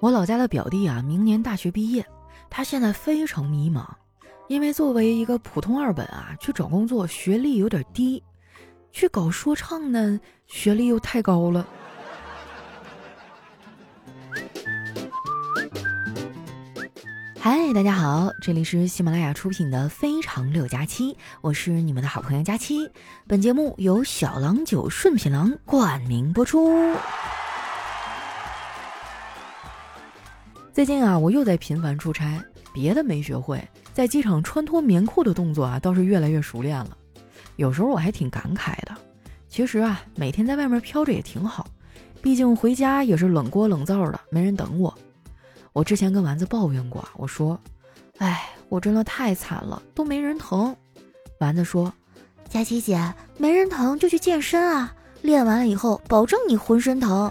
我老家的表弟啊，明年大学毕业，他现在非常迷茫，因为作为一个普通二本啊，去找工作学历有点低，去搞说唱呢，学历又太高了。嗨，大家好，这里是喜马拉雅出品的《非常六加七》，我是你们的好朋友佳期。本节目由小郎酒顺品郎冠名播出。最近啊，我又在频繁出差，别的没学会，在机场穿脱棉裤的动作啊，倒是越来越熟练了。有时候我还挺感慨的，其实啊，每天在外面飘着也挺好，毕竟回家也是冷锅冷灶的，没人等我。我之前跟丸子抱怨过，我说：“哎，我真的太惨了，都没人疼。”丸子说：“佳琪姐，没人疼就去健身啊，练完了以后，保证你浑身疼。”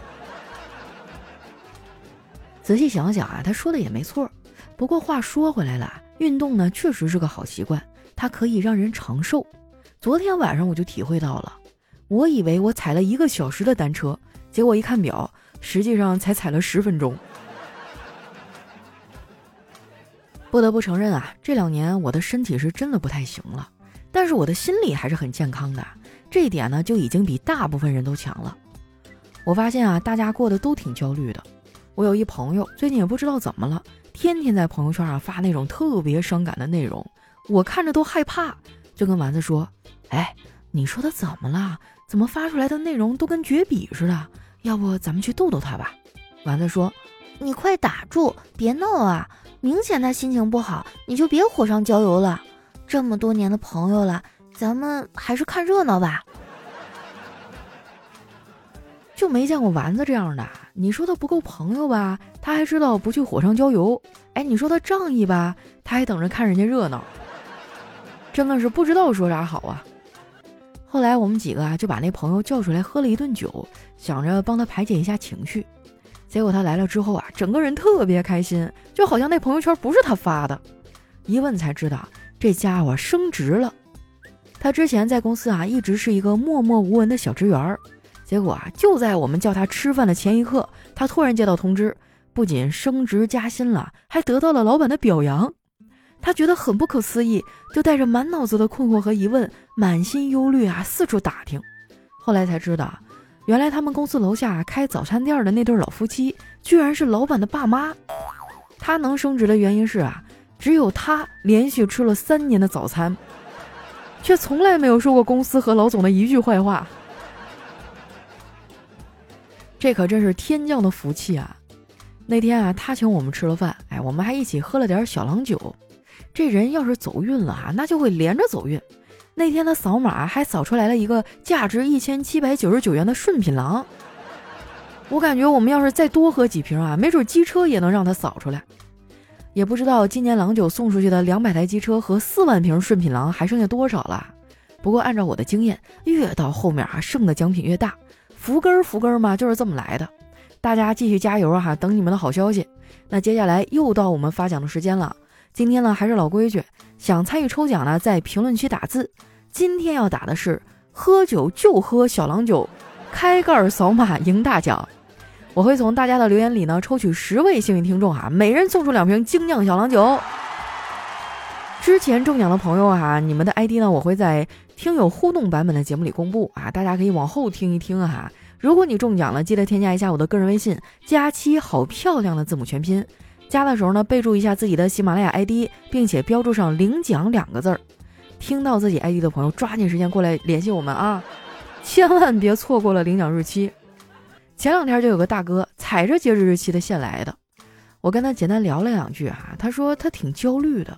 仔细想想啊，他说的也没错。不过话说回来了，运动呢确实是个好习惯，它可以让人长寿。昨天晚上我就体会到了，我以为我踩了一个小时的单车，结果一看表，实际上才踩了十分钟。不得不承认啊，这两年我的身体是真的不太行了，但是我的心理还是很健康的，这一点呢就已经比大部分人都强了。我发现啊，大家过得都挺焦虑的。我有一朋友，最近也不知道怎么了，天天在朋友圈上发那种特别伤感的内容，我看着都害怕，就跟丸子说：“哎，你说他怎么了？怎么发出来的内容都跟绝笔似的？要不咱们去逗逗他吧？”丸子说：“你快打住，别闹啊！明显他心情不好，你就别火上浇油了。这么多年的朋友了，咱们还是看热闹吧。”就没见过丸子这样的。你说他不够朋友吧，他还知道不去火上浇油。哎，你说他仗义吧，他还等着看人家热闹。真的是不知道说啥好啊。后来我们几个啊就把那朋友叫出来喝了一顿酒，想着帮他排解一下情绪。结果他来了之后啊，整个人特别开心，就好像那朋友圈不是他发的。一问才知道，这家伙升职了。他之前在公司啊一直是一个默默无闻的小职员儿。结果啊，就在我们叫他吃饭的前一刻，他突然接到通知，不仅升职加薪了，还得到了老板的表扬。他觉得很不可思议，就带着满脑子的困惑和疑问，满心忧虑啊，四处打听。后来才知道，原来他们公司楼下开早餐店的那对老夫妻，居然是老板的爸妈。他能升职的原因是啊，只有他连续吃了三年的早餐，却从来没有说过公司和老总的一句坏话。这可真是天降的福气啊！那天啊，他请我们吃了饭，哎，我们还一起喝了点小郎酒。这人要是走运了啊，那就会连着走运。那天他扫码还扫出来了一个价值一千七百九十九元的顺品郎。我感觉我们要是再多喝几瓶啊，没准机车也能让他扫出来。也不知道今年郎酒送出去的两百台机车和四万瓶顺品郎还剩下多少了。不过按照我的经验，越到后面啊，剩的奖品越大。福根儿福根儿嘛，就是这么来的。大家继续加油啊！哈，等你们的好消息。那接下来又到我们发奖的时间了。今天呢，还是老规矩，想参与抽奖呢，在评论区打字。今天要打的是喝酒就喝小郎酒，开盖扫码赢大奖。我会从大家的留言里呢，抽取十位幸运听众哈，每人送出两瓶精酿小郎酒。之前中奖的朋友哈，你们的 ID 呢，我会在。听友互动版本的节目里公布啊，大家可以往后听一听哈。如果你中奖了，记得添加一下我的个人微信，佳期好漂亮的字母全拼。加的时候呢，备注一下自己的喜马拉雅 ID，并且标注上领奖两个字儿。听到自己 ID 的朋友，抓紧时间过来联系我们啊，千万别错过了领奖日期。前两天就有个大哥踩着截止日期的线来的。我跟他简单聊了两句啊，他说他挺焦虑的，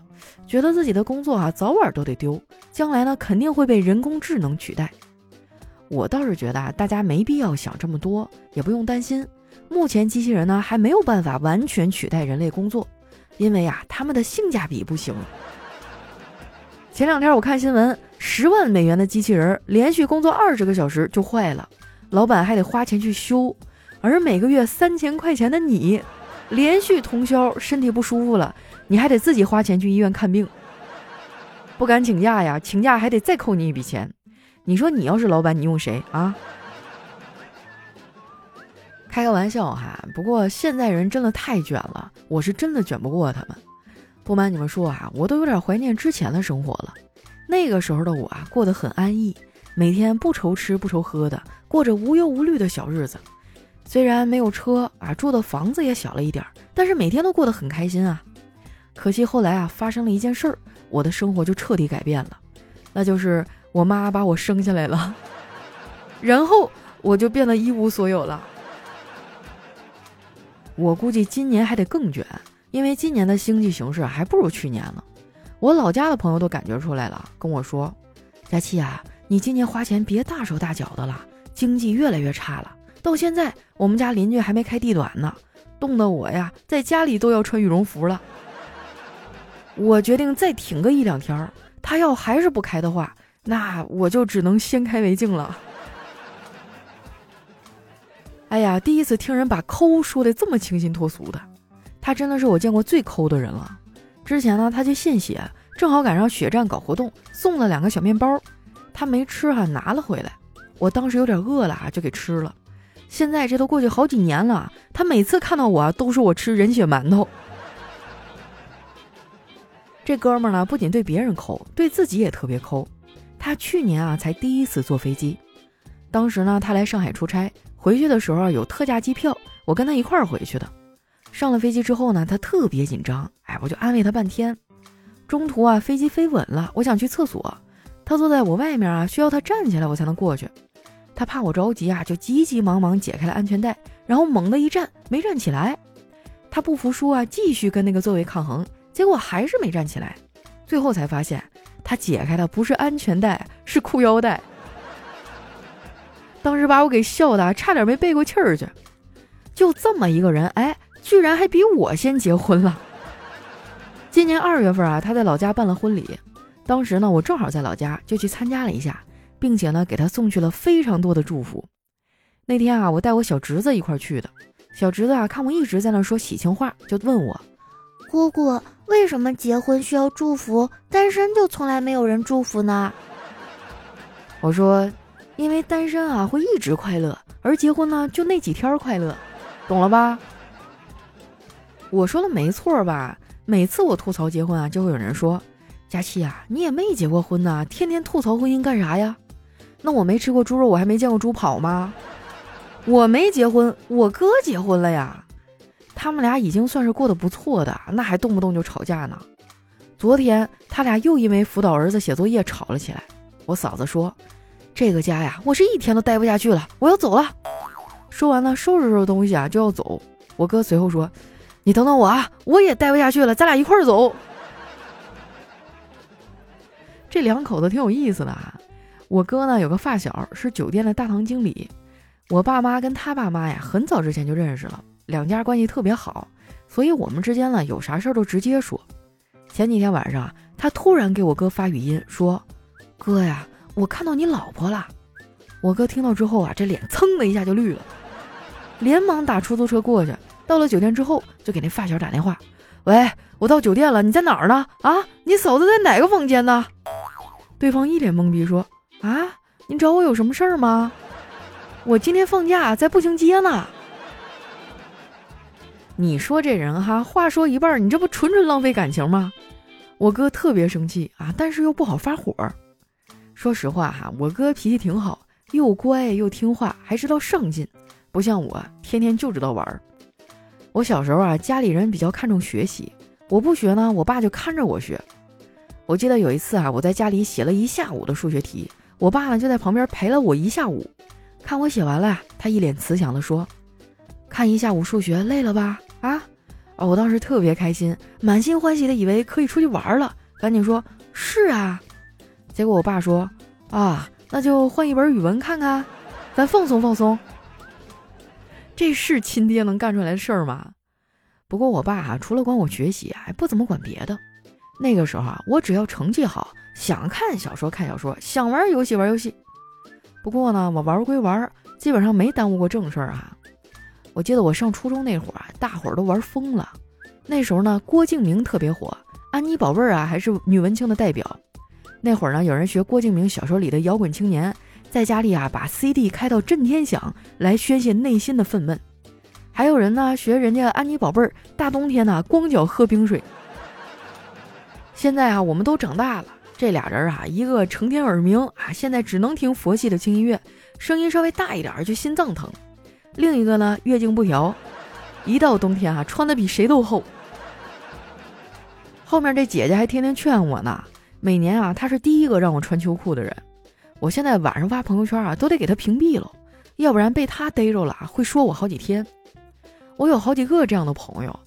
觉得自己的工作啊早晚都得丢，将来呢肯定会被人工智能取代。我倒是觉得啊，大家没必要想这么多，也不用担心。目前机器人呢还没有办法完全取代人类工作，因为啊他们的性价比不行。前两天我看新闻，十万美元的机器人连续工作二十个小时就坏了，老板还得花钱去修，而每个月三千块钱的你。连续通宵，身体不舒服了，你还得自己花钱去医院看病，不敢请假呀，请假还得再扣你一笔钱。你说你要是老板，你用谁啊？开个玩笑哈。不过现在人真的太卷了，我是真的卷不过他们。不瞒你们说啊，我都有点怀念之前的生活了。那个时候的我啊，过得很安逸，每天不愁吃不愁喝的，过着无忧无虑的小日子。虽然没有车啊，住的房子也小了一点，但是每天都过得很开心啊。可惜后来啊，发生了一件事儿，我的生活就彻底改变了，那就是我妈把我生下来了，然后我就变得一无所有了。我估计今年还得更卷，因为今年的经济形势还不如去年呢。我老家的朋友都感觉出来了，跟我说：“佳琪啊，你今年花钱别大手大脚的了，经济越来越差了。”到现在，我们家邻居还没开地暖呢，冻得我呀，在家里都要穿羽绒服了。我决定再挺个一两天儿，他要还是不开的话，那我就只能先开为敬了。哎呀，第一次听人把抠说的这么清新脱俗的，他真的是我见过最抠的人了。之前呢，他去献血，正好赶上血站搞活动，送了两个小面包，他没吃哈，拿了回来。我当时有点饿了啊，就给吃了。现在这都过去好几年了，他每次看到我都说我吃人血馒头。这哥们儿呢，不仅对别人抠，对自己也特别抠。他去年啊才第一次坐飞机，当时呢他来上海出差，回去的时候有特价机票，我跟他一块儿回去的。上了飞机之后呢，他特别紧张，哎，我就安慰他半天。中途啊飞机飞稳了，我想去厕所，他坐在我外面啊，需要他站起来我才能过去。他怕我着急啊，就急急忙忙解开了安全带，然后猛地一站，没站起来。他不服输啊，继续跟那个座位抗衡，结果还是没站起来。最后才发现，他解开的不是安全带，是裤腰带。当时把我给笑的，差点没背过气儿去。就这么一个人，哎，居然还比我先结婚了。今年二月份啊，他在老家办了婚礼，当时呢，我正好在老家，就去参加了一下。并且呢，给他送去了非常多的祝福。那天啊，我带我小侄子一块去的。小侄子啊，看我一直在那说喜庆话，就问我：“姑姑，为什么结婚需要祝福，单身就从来没有人祝福呢？”我说：“因为单身啊会一直快乐，而结婚呢就那几天快乐，懂了吧？”我说的没错吧？每次我吐槽结婚啊，就会有人说：“佳琪啊，你也没结过婚呐，天天吐槽婚姻干啥呀？”那我没吃过猪肉，我还没见过猪跑吗？我没结婚，我哥结婚了呀。他们俩已经算是过得不错的，那还动不动就吵架呢。昨天他俩又因为辅导儿子写作业吵了起来。我嫂子说：“这个家呀，我是一天都待不下去了，我要走了。”说完了，收拾收拾东西啊就要走。我哥随后说：“你等等我啊，我也待不下去了，咱俩一块儿走。”这两口子挺有意思的啊。我哥呢有个发小是酒店的大堂经理，我爸妈跟他爸妈呀很早之前就认识了，两家关系特别好，所以我们之间呢有啥事儿都直接说。前几天晚上，他突然给我哥发语音说：“哥呀，我看到你老婆了。”我哥听到之后啊，这脸噌的一下就绿了，连忙打出租车过去。到了酒店之后，就给那发小打电话：“喂，我到酒店了，你在哪儿呢？啊，你嫂子在哪个房间呢？”对方一脸懵逼说。啊，你找我有什么事儿吗？我今天放假在步行街呢。你说这人哈，话说一半，你这不纯纯浪费感情吗？我哥特别生气啊，但是又不好发火。说实话哈，我哥脾气挺好，又乖又听话，还知道上进，不像我天天就知道玩。我小时候啊，家里人比较看重学习，我不学呢，我爸就看着我学。我记得有一次啊，我在家里写了一下午的数学题。我爸呢就在旁边陪了我一下午，看我写完了，他一脸慈祥的说：“看一下午数学累了吧？啊，我当时特别开心，满心欢喜的以为可以出去玩了，赶紧说是啊。结果我爸说：啊，那就换一本语文看看，咱放松放松。这是亲爹能干出来的事儿吗？不过我爸啊除了管我学习，还不怎么管别的。那个时候啊，我只要成绩好。想看小说看小说，想玩游戏玩游戏。不过呢，我玩归玩，基本上没耽误过正事儿啊。我记得我上初中那会儿啊，大伙儿都玩疯了。那时候呢，郭敬明特别火，安妮宝贝儿啊还是女文青的代表。那会儿呢，有人学郭敬明小说里的摇滚青年，在家里啊把 CD 开到震天响，来宣泄内心的愤懑。还有人呢学人家安妮宝贝儿，大冬天呢光脚喝冰水。现在啊，我们都长大了，这俩人啊，一个成天耳鸣啊，现在只能听佛系的轻音乐，声音稍微大一点就心脏疼；另一个呢月经不调，一到冬天啊穿的比谁都厚。后面这姐姐还天天劝我呢，每年啊她是第一个让我穿秋裤的人，我现在晚上发朋友圈啊都得给她屏蔽了，要不然被她逮着了会说我好几天。我有好几个这样的朋友，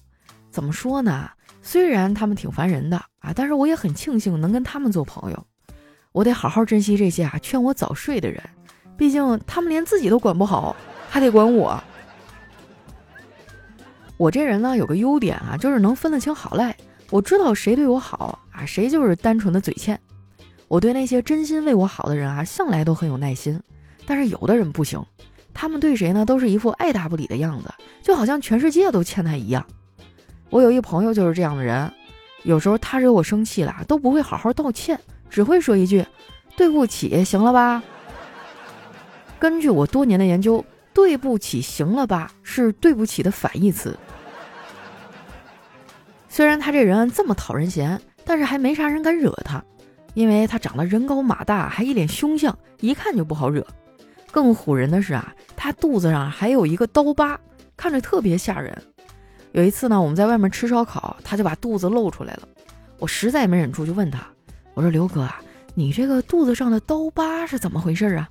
怎么说呢？虽然他们挺烦人的啊，但是我也很庆幸能跟他们做朋友。我得好好珍惜这些啊劝我早睡的人，毕竟他们连自己都管不好，还得管我。我这人呢有个优点啊，就是能分得清好赖。我知道谁对我好啊，谁就是单纯的嘴欠。我对那些真心为我好的人啊，向来都很有耐心。但是有的人不行。他们对谁呢，都是一副爱答不理的样子，就好像全世界都欠他一样。我有一朋友就是这样的人，有时候他惹我生气了，都不会好好道歉，只会说一句“对不起”，行了吧？根据我多年的研究，“对不起”行了吧是“对不起”的反义词。虽然他这人这么讨人嫌，但是还没啥人敢惹他，因为他长得人高马大，还一脸凶相，一看就不好惹。更唬人的是啊，他肚子上还有一个刀疤，看着特别吓人。有一次呢，我们在外面吃烧烤，他就把肚子露出来了。我实在没忍住，就问他：“我说刘哥啊，你这个肚子上的刀疤是怎么回事啊？”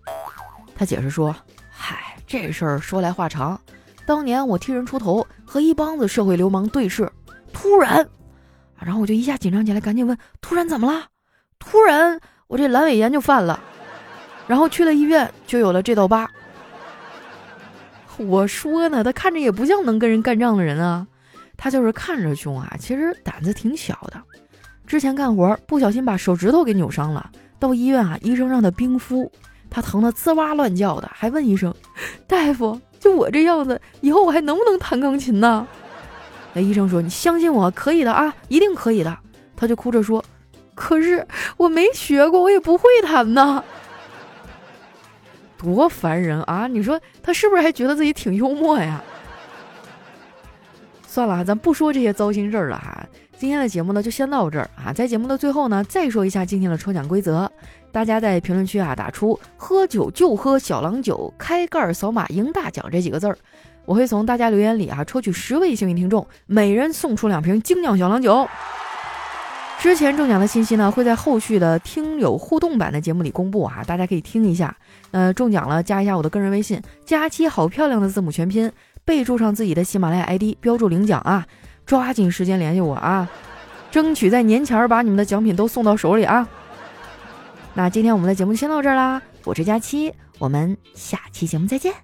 他解释说：“，这事儿说来话长。当年我替人出头，和一帮子社会流氓对视，突然，然后我就一下紧张起来，赶紧问：突然怎么了？突然我这阑尾炎就犯了。”然后去了医院，就有了这道疤。我说呢，他看着也不像能跟人干仗的人啊，他就是看着凶啊，其实胆子挺小的。之前干活不小心把手指头给扭伤了，到医院啊，医生让他冰敷，他疼得吱哇乱叫的，还问医生：“大夫，就我这样子，以后我还能不能弹钢琴呢？”那医生说：“你相信我，可以的啊，一定可以的。”他就哭着说：“可是我没学过，我也不会弹呢。”多烦人啊！你说他是不是还觉得自己挺幽默呀？算了，咱不说这些糟心事儿了哈。今天的节目呢，就先到这儿啊。在节目的最后呢，再说一下今天的抽奖规则：大家在评论区啊打出“喝酒就喝小郎酒，开盖扫码赢大奖”这几个字儿，我会从大家留言里啊抽取十位幸运听众，每人送出两瓶精酿小郎酒。之前中奖的信息呢，会在后续的听友互动版的节目里公布啊，大家可以听一下。呃，中奖了，加一下我的个人微信，佳期好漂亮的字母全拼，备注上自己的喜马拉雅 ID，标注领奖啊，抓紧时间联系我啊，争取在年前把你们的奖品都送到手里啊。那今天我们的节目就先到这儿啦，我是佳期，我们下期节目再见。